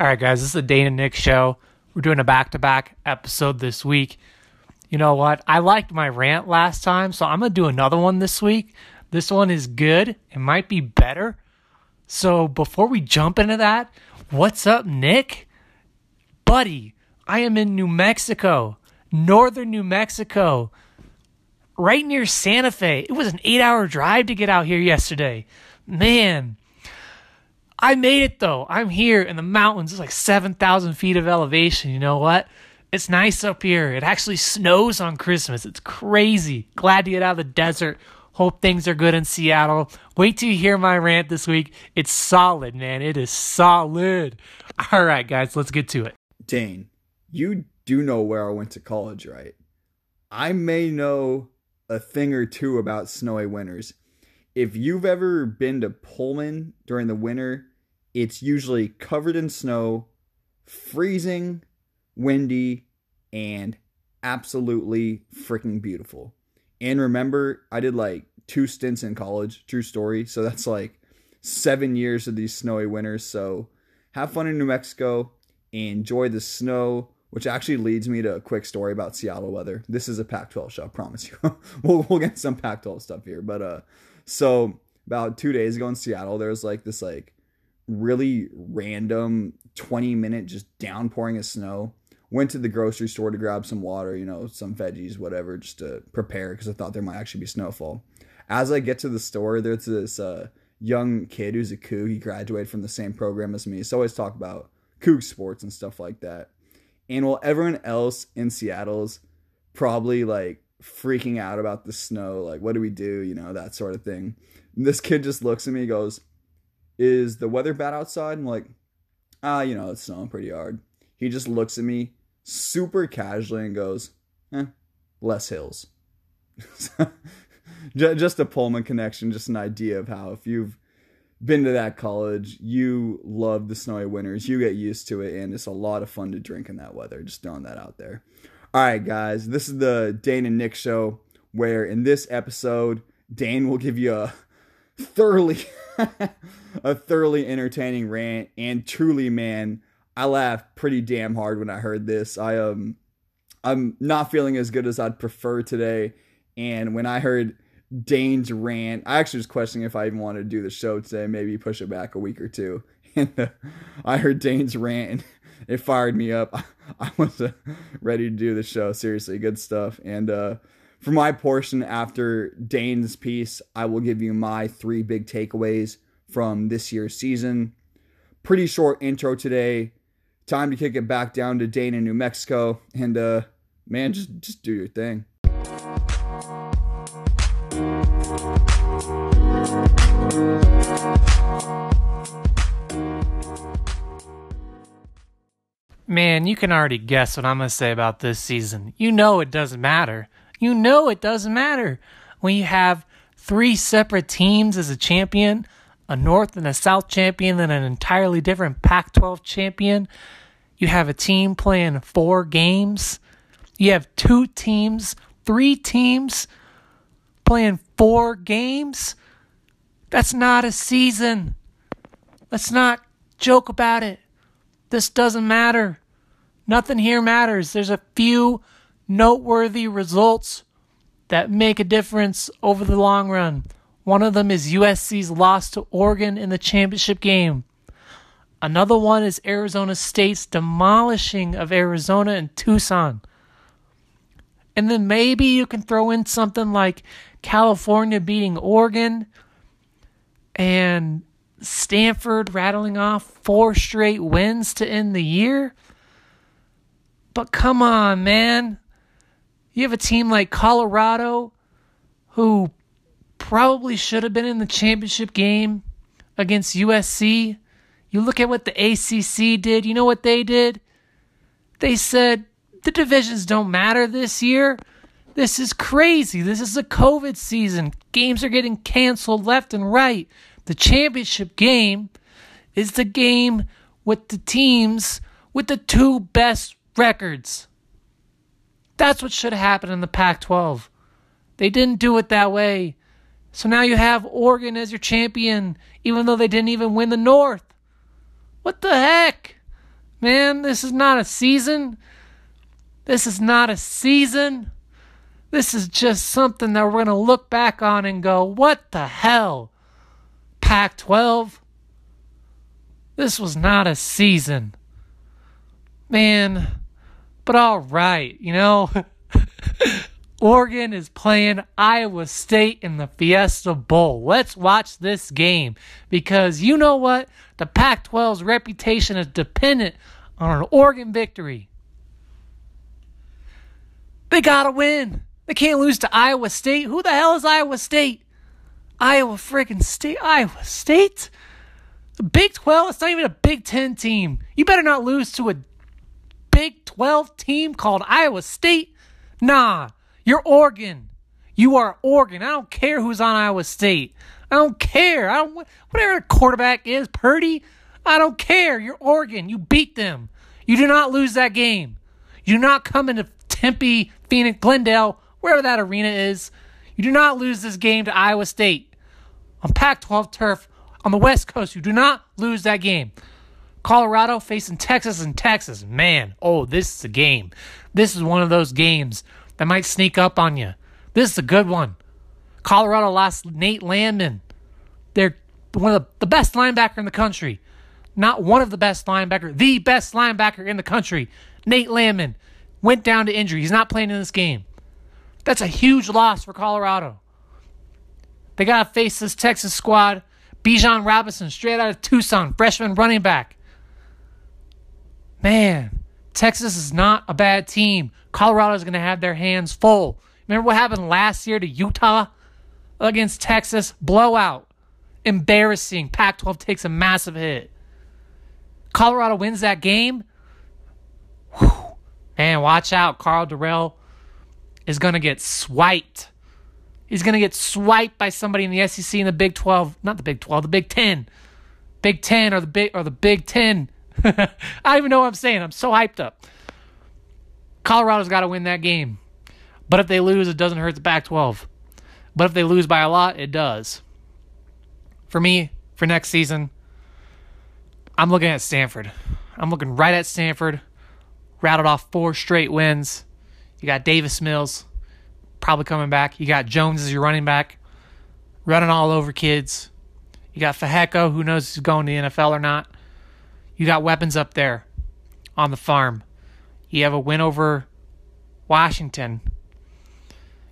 All right, guys, this is the Dane and Nick show. We're doing a back to back episode this week. You know what? I liked my rant last time, so I'm going to do another one this week. This one is good. It might be better. So before we jump into that, what's up, Nick? Buddy, I am in New Mexico, northern New Mexico, right near Santa Fe. It was an eight hour drive to get out here yesterday. Man, I made it though. I'm here in the mountains. It's like 7,000 feet of elevation. You know what? It's nice up here. It actually snows on Christmas. It's crazy. Glad to get out of the desert. Hope things are good in Seattle. Wait till you hear my rant this week. It's solid, man. It is solid. All right, guys, let's get to it. Dane, you do know where I went to college, right? I may know a thing or two about snowy winters. If you've ever been to Pullman during the winter, it's usually covered in snow, freezing, windy, and absolutely freaking beautiful. And remember, I did like two stints in college, true story. So that's like seven years of these snowy winters. So have fun in New Mexico, enjoy the snow, which actually leads me to a quick story about Seattle weather. This is a Pac 12 show, I promise you. we'll, we'll get some Pac 12 stuff here. But uh, so about two days ago in Seattle, there was like this like really random 20 minute just downpouring of snow. Went to the grocery store to grab some water, you know, some veggies, whatever, just to prepare because I thought there might actually be snowfall. As I get to the store, there's this uh, young kid who's a Coug. He graduated from the same program as me. So I always talk about Coug sports and stuff like that. And while everyone else in Seattle's probably like freaking out about the snow, like, what do we do? You know, that sort of thing. And this kid just looks at me goes, Is the weather bad outside? I'm like, Ah, you know, it's snowing pretty hard. He just looks at me super casually and goes, Eh, less hills. just a Pullman connection, just an idea of how if you've been to that college, you love the snowy winters, you get used to it, and it's a lot of fun to drink in that weather. Just throwing that out there. All right, guys, this is the Dane and Nick show, where in this episode, Dane will give you a thoroughly, a thoroughly entertaining rant, and truly, man, I laughed pretty damn hard when I heard this. I um, I'm not feeling as good as I'd prefer today, and when I heard Dane's rant. I actually was questioning if I even wanted to do the show today, maybe push it back a week or two. And uh, I heard Dane's rant and it fired me up. I, was uh, ready to do the show. Seriously, good stuff. And uh, for my portion after Dane's piece, I will give you my three big takeaways from this year's season. Pretty short intro today. Time to kick it back down to Dane in New Mexico. And uh, man, just just do your thing. Man, you can already guess what I'm going to say about this season. You know it doesn't matter. You know it doesn't matter. When you have three separate teams as a champion, a North and a South champion, and an entirely different Pac 12 champion, you have a team playing four games. You have two teams, three teams playing four games. That's not a season. Let's not joke about it. This doesn't matter. Nothing here matters. There's a few noteworthy results that make a difference over the long run. One of them is USC's loss to Oregon in the championship game. Another one is Arizona State's demolishing of Arizona and Tucson. And then maybe you can throw in something like California beating Oregon and Stanford rattling off four straight wins to end the year. But come on, man. You have a team like Colorado who probably should have been in the championship game against USC. You look at what the ACC did. You know what they did? They said the divisions don't matter this year. This is crazy. This is a COVID season. Games are getting canceled left and right. The championship game is the game with the teams with the two best records. That's what should have happened in the Pac 12. They didn't do it that way. So now you have Oregon as your champion, even though they didn't even win the North. What the heck? man. This is not a season. This is not a season. This is just something that we're going to look back on and go, what the hell? Pac 12? This was not a season. Man, but all right, you know. Oregon is playing Iowa State in the Fiesta Bowl. Let's watch this game because you know what? The Pac 12's reputation is dependent on an Oregon victory. They gotta win. They can't lose to Iowa State. Who the hell is Iowa State? Iowa freaking State. Iowa State? The Big 12? It's not even a Big 10 team. You better not lose to a Big 12 team called Iowa State. Nah, you're Oregon. You are Oregon. I don't care who's on Iowa State. I don't care. I don't whatever quarterback is, Purdy. I don't care. You're Oregon. You beat them. You do not lose that game. You do not come into Tempe, Phoenix, Glendale, wherever that arena is. You do not lose this game to Iowa State on Pac 12 turf on the West Coast. You do not lose that game. Colorado facing Texas and Texas. Man, oh, this is a game. This is one of those games that might sneak up on you. This is a good one. Colorado lost Nate Landman. They're one of the, the best linebacker in the country. Not one of the best linebacker, the best linebacker in the country. Nate Landman went down to injury. He's not playing in this game. That's a huge loss for Colorado. They got to face this Texas squad. Bijan Robinson, straight out of Tucson, freshman running back. Man, Texas is not a bad team. Colorado is going to have their hands full. Remember what happened last year to Utah against Texas? Blowout. Embarrassing. Pac 12 takes a massive hit. Colorado wins that game. Whew. Man, watch out. Karl Dorrell is going to get swiped. He's going to get swiped by somebody in the SEC in the Big 12, not the Big 12, the Big 10. Big 10 or the Big or the Big 10. I don't even know what I'm saying. I'm so hyped up. Colorado's got to win that game. But if they lose, it doesn't hurt the Pac 12. But if they lose by a lot, it does. For me, for next season, I'm looking at Stanford. I'm looking right at Stanford. Rattled off four straight wins. You got Davis Mills probably coming back. You got Jones as your running back, running all over kids. You got Fehoko, who knows if he's going to the NFL or not. You got weapons up there on the farm. You have a win over Washington.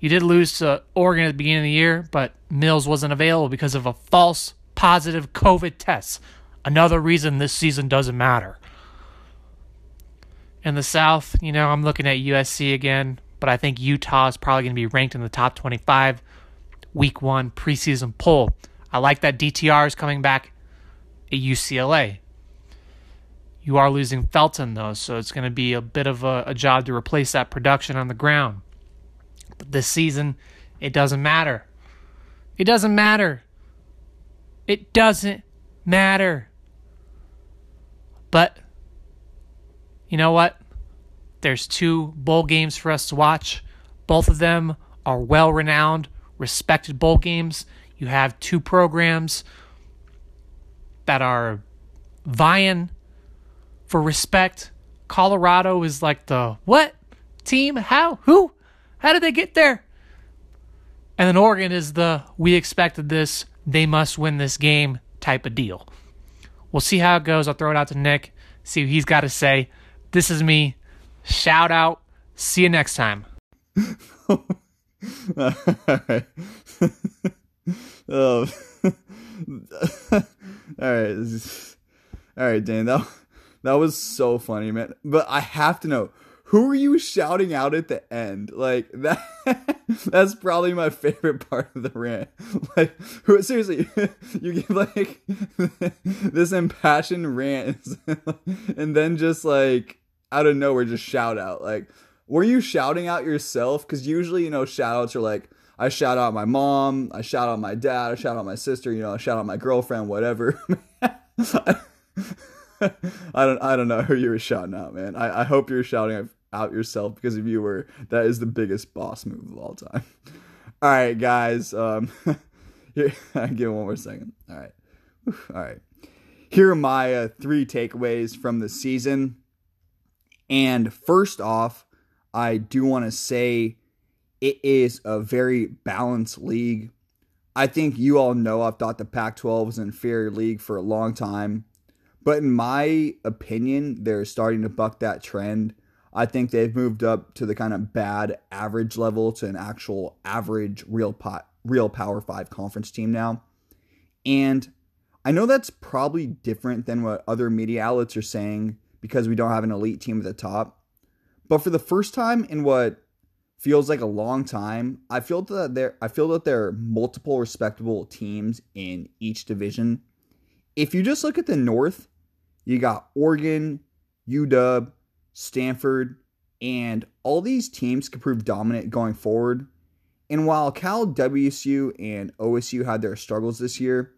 You did lose to Oregon at the beginning of the year, but Mills wasn't available because of a false positive COVID test. Another reason this season doesn't matter. In the South, you know, I'm looking at USC again, but I think Utah is probably going to be ranked in the top 25 week one preseason poll. I like that DTR is coming back at UCLA. You are losing Felton, though, so it's going to be a bit of a, a job to replace that production on the ground. But this season, it doesn't matter. It doesn't matter. It doesn't matter. But you know what? There's two bowl games for us to watch. Both of them are well renowned, respected bowl games. You have two programs that are vying for respect. Colorado is like the what team? How? Who? How did they get there? And then Oregon is the we expected this, they must win this game type of deal. We'll see how it goes. I'll throw it out to Nick, see what he's got to say. This is me. Shout out. See you next time. All right. um, all right. All right, Dan. That that was so funny, man. But I have to know who are you shouting out at the end? Like that that's probably my favorite part of the rant. Like who seriously you give like this impassioned rant and then just like out of nowhere just shout out. Like were you shouting out yourself? Cause usually, you know, shout outs are like I shout out my mom, I shout out my dad, I shout out my sister, you know, I shout out my girlfriend, whatever. I don't I don't know who you were shouting out, man. I, I hope you're shouting out yourself because if you were, that is the biggest boss move of all time. All right, guys. Um, here, give me one more second. All right, all right. here are my uh, three takeaways from the season. And first off, I do want to say it is a very balanced league. I think you all know I've thought the Pac 12 was an inferior league for a long time. But in my opinion, they're starting to buck that trend. I think they've moved up to the kind of bad average level to an actual average real pot, real Power 5 conference team now. And I know that's probably different than what other media outlets are saying because we don't have an elite team at the top. But for the first time in what feels like a long time, I feel that there I feel that there are multiple respectable teams in each division. If you just look at the North, you got Oregon, UW, Stanford, and all these teams could prove dominant going forward. And while Cal, WSU, and OSU had their struggles this year,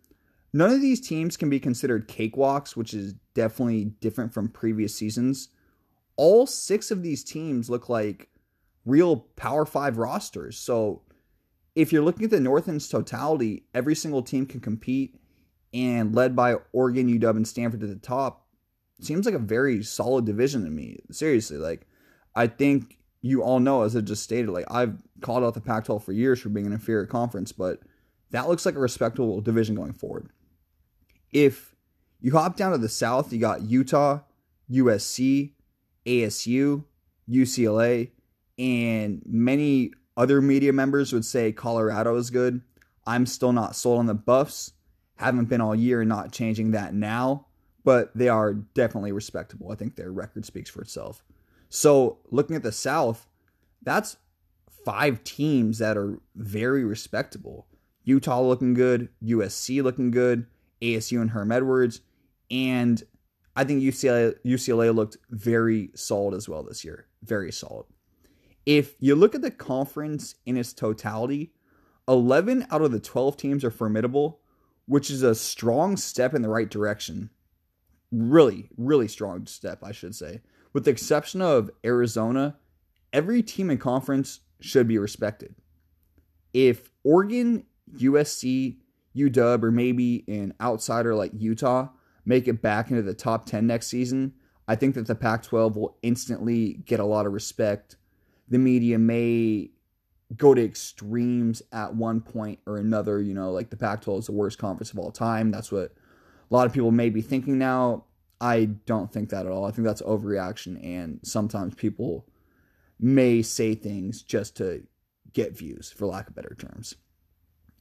none of these teams can be considered cakewalks, which is definitely different from previous seasons. All six of these teams look like real Power Five rosters. So if you're looking at the North in totality, every single team can compete, and led by Oregon, UW, and Stanford at the top, seems like a very solid division to me. Seriously, like I think you all know, as I just stated, like I've called out the Pac 12 for years for being an inferior conference, but that looks like a respectable division going forward. If you hop down to the South, you got Utah, USC, ASU, UCLA, and many other media members would say Colorado is good. I'm still not sold on the Buffs. Haven't been all year, not changing that now, but they are definitely respectable. I think their record speaks for itself. So, looking at the South, that's five teams that are very respectable. Utah looking good, USC looking good, ASU and Herm Edwards, and I think UCLA UCLA looked very solid as well this year. Very solid. If you look at the conference in its totality, 11 out of the 12 teams are formidable, which is a strong step in the right direction. Really, really strong step, I should say. With the exception of Arizona, every team in conference should be respected. If Oregon, USC, UW, or maybe an outsider like Utah make it back into the top 10 next season, I think that the Pac 12 will instantly get a lot of respect. The media may go to extremes at one point or another. You know, like the Pac 12 is the worst conference of all time. That's what a lot of people may be thinking now. I don't think that at all. I think that's overreaction, and sometimes people may say things just to get views, for lack of better terms.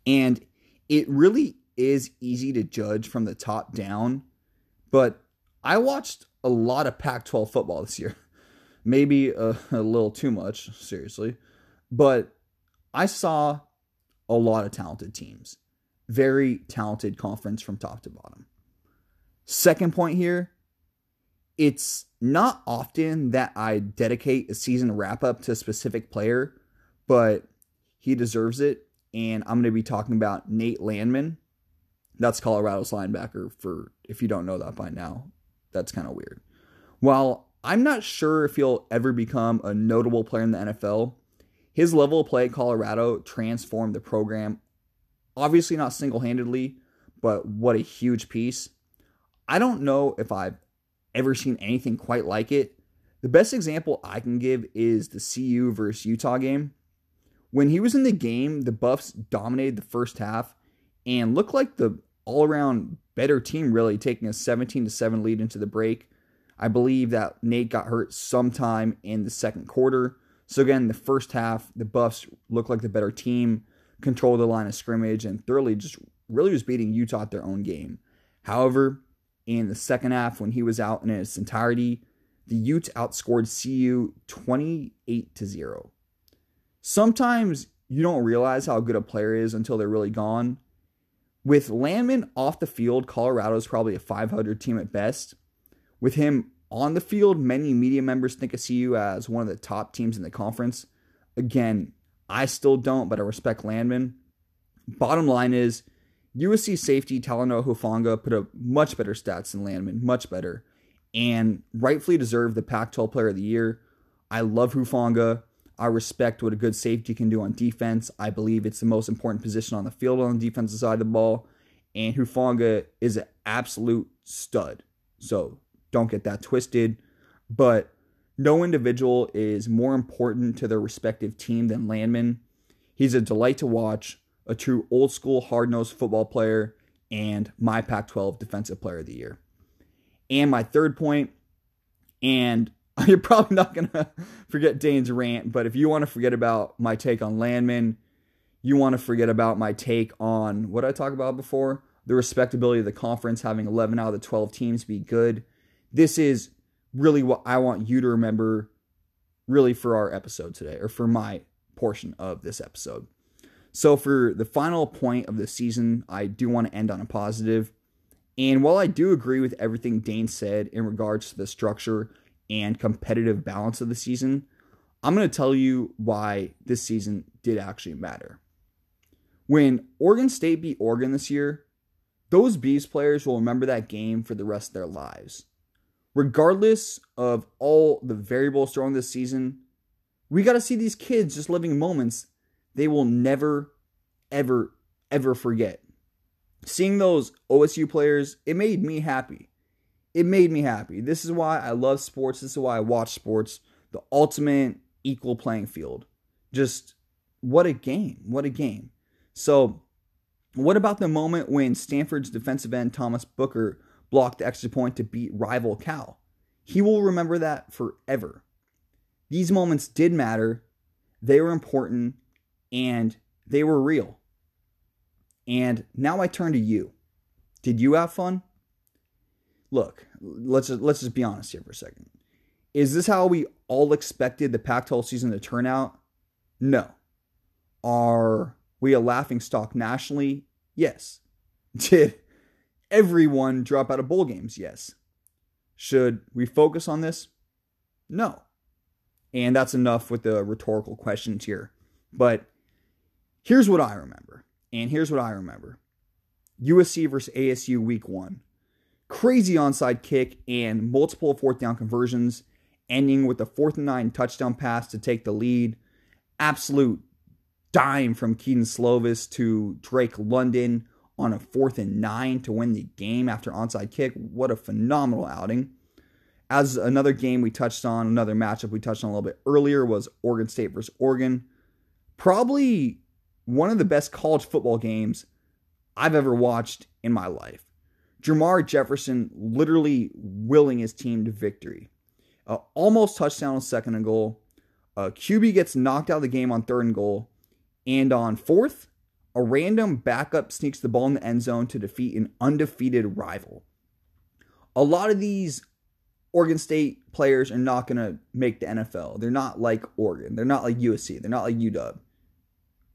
And it really is easy to judge from the top down, but I watched a lot of Pac 12 football this year. Maybe a, a, little too much, seriously. But I saw a lot of talented teams. Very talented conference from top to bottom. Second point here it's not often that I dedicate a season wrap up to a specific player, but he deserves it and I'm going to be talking about Nate Landman. That's Colorado's linebacker. For if you don't know that by now, that's kind of weird. While I'm not sure if he'll ever become a notable player in the NFL, his level of play at Colorado transformed the program. Obviously, not single handedly, but what a huge piece. I don't know if I've ever seen anything quite like it. The best example I can give is the CU versus Utah game. When he was in the game, the Buffs dominated the first half and looked like the all around better team, really, taking a 17 to 7 lead into the break. I believe that Nate got hurt sometime in the second quarter. So, again, the first half, the Buffs looked like the better team, controlled the line of scrimmage, and thoroughly just really was beating Utah at their own game. However, in the second half, when he was out in its entirety, the Utes outscored CU 28 to 0 sometimes you don't realize how good a player is until they're really gone. With Landman off the field, Colorado is probably a 500 team at best. With him on the field, many media members think of CU as one of the top teams in the conference. Again, I still don't, but I respect Landman. Bottom line is, USC safety Talanoa Hufanga put up much better stats than Landman, much better, and rightfully deserved the Pac 12 Player of the Year. I love Hufanga. I respect what a good safety can do on defense. I believe it's the most important position on the field on the defensive side of the ball. and Hufanga is an absolute stud. So don't get that twisted. But no individual is more important to their respective team than Landman. He's a delight to watch, a true old school hard nosed football player, and my Pac 12 Defensive Player of the Year. And my third point, and you're probably not going to forget Dane's rant, but if you want to forget about my take on Landman, you want to forget about my take on what I talked about before the respectability of the conference, having 11 out of the 12 teams be good. This is really what I want you to remember, really, for our episode today, or for my portion of this episode. So, for the final point of the season, I do want to end on a positive. And while I do agree with everything Dane said in regards to the structure and competitive balance of the season, I'm going to tell you why this season did actually matter. When Oregon State beat Oregon this year, those Beavs players will remember that game for the rest of their lives. Regardless of all the variables thrown this season, we got to see these kids just living moments they will never, ever, ever forget. Seeing those OSU players, it made me happy. It made me happy. This is why I love sports. This is why I watch sports. The ultimate equal playing field. Just what a game. What a game. So, what about the moment when Stanford's defensive end Thomas Booker blocked the extra point to beat rival Cal? He will remember that forever. These moments did matter, they were important, and they were real. And now I turn to you. Did you have fun? Look, let's just, let's just be honest here for a second. Is this how we all expected the Pac-12 season to turn out? No. Are we a laughing stock nationally? Yes. Did everyone drop out of bowl games? Yes. Should we focus on this? No. And that's enough with the rhetorical questions here. But here's what I remember. And here's what I remember USC versus ASU week one. Crazy onside kick and multiple fourth down conversions, ending with a fourth and nine touchdown pass to take the lead. Absolute dime from Kedon Slovis to Drake London on a fourth and nine to win the game after onside kick. What a phenomenal outing. As another game we touched on, another matchup we touched on a little bit earlier was Oregon State versus Oregon. Probably one of the best college football games I've ever watched in my life. Jermar Jefferson literally willing his team to victory. Uh, almost touchdown on second and goal. Uh, QB gets knocked out of the game on third and goal. And on fourth, a random backup sneaks the ball in the end zone to defeat an undefeated rival. A lot of these Oregon State players are not going to make the NFL. They're not like Oregon. They're not like USC. They're not like UW.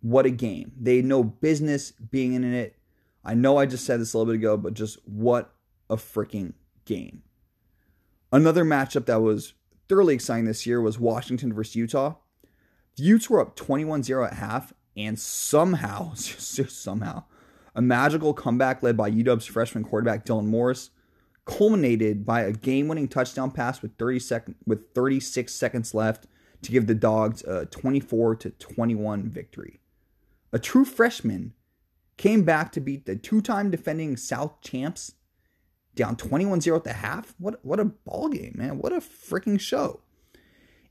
What a game. They had no business being in it. I know I just said this a little bit ago, but just what a freaking game. Another matchup that was thoroughly exciting this year was Washington versus Utah. The Utes were up 21 0 at half, and somehow, somehow, a magical comeback led by UW's freshman quarterback Dylan Morris culminated by a game-winning touchdown pass with 30 sec- with 36 seconds left to give the Dogs a 24 to 21 victory. A true freshman came back to beat the two-time defending South champs down 21-0 at the half. What what a ball game, man. What a freaking show.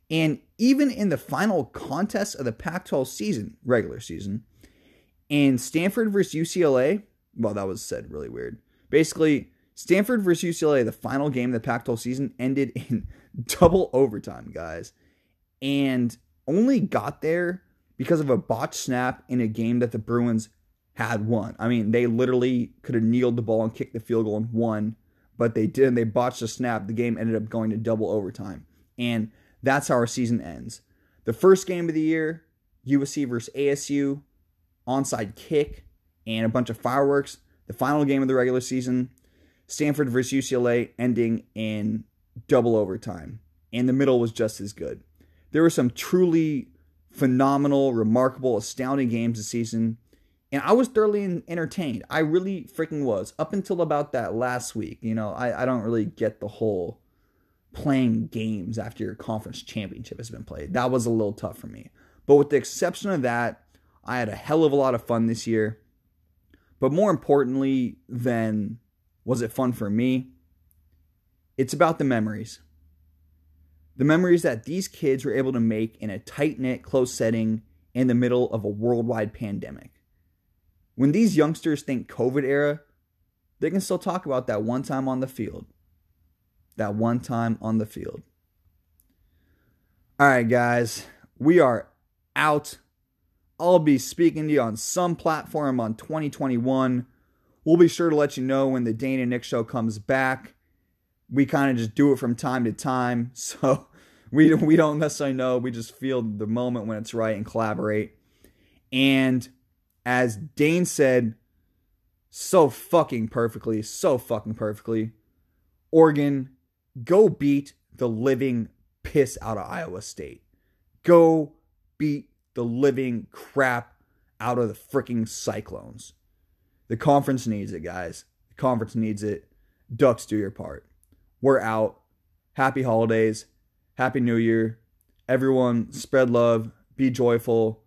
And even in the final contest of the Pac 12 season, regular season, in Stanford versus UCLA, well, that was said really weird. Basically, Stanford versus UCLA, the final game of the Pac 12 season, ended in double overtime, guys. And only got there because of a botched snap in a game that the Bruins had won. I mean, they literally could have kneeled the ball and kicked the field goal and won, but they didn't. They botched the snap. The game ended up going to double overtime. And that's how our season ends. The first game of the year, USC versus ASU, onside kick, and a bunch of fireworks. The final game of the regular season, Stanford versus UCLA, ending in double overtime. And the middle was just as good. There were some truly phenomenal, remarkable, astounding games this season. And I was thoroughly entertained. I really freaking was. Up until about that last week. You know, I, I don't really get the whole playing games after your conference championship has been played. That was a little tough for me. But with the exception of that, I had a hell of a lot of fun this year. But more importantly than was it fun for me, it's about the memories. The memories that these kids were able to make in a tight knit, close setting in the middle of a worldwide pandemic. When these youngsters think COVID era, they can still talk about that one time on the field. That one time on the field. All right, guys, we are out. I'll be speaking to you on some platform on 2021. We'll be sure to let you know when the Dane and Nick show comes back. We kind of just do it from time to time. So we, we don't necessarily know. We just feel the moment when it's right and collaborate. And as Dane said so fucking perfectly, so fucking perfectly, Oregon, go beat the living piss out of Iowa State. Go beat the living crap out of the freaking Cyclones. The conference needs it, guys. The conference needs it. Ducks, do your part. We're out. Happy holidays. Happy New Year. Everyone, spread love. Be joyful.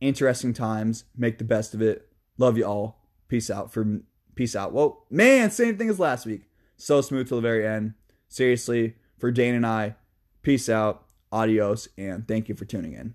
Interesting times. Make the best of it. Love you all. Peace out. For peace out. Whoa, man, same thing as last week. So smooth till the very end. Seriously, for Dane and I, peace out. Adios, and thank you for tuning in.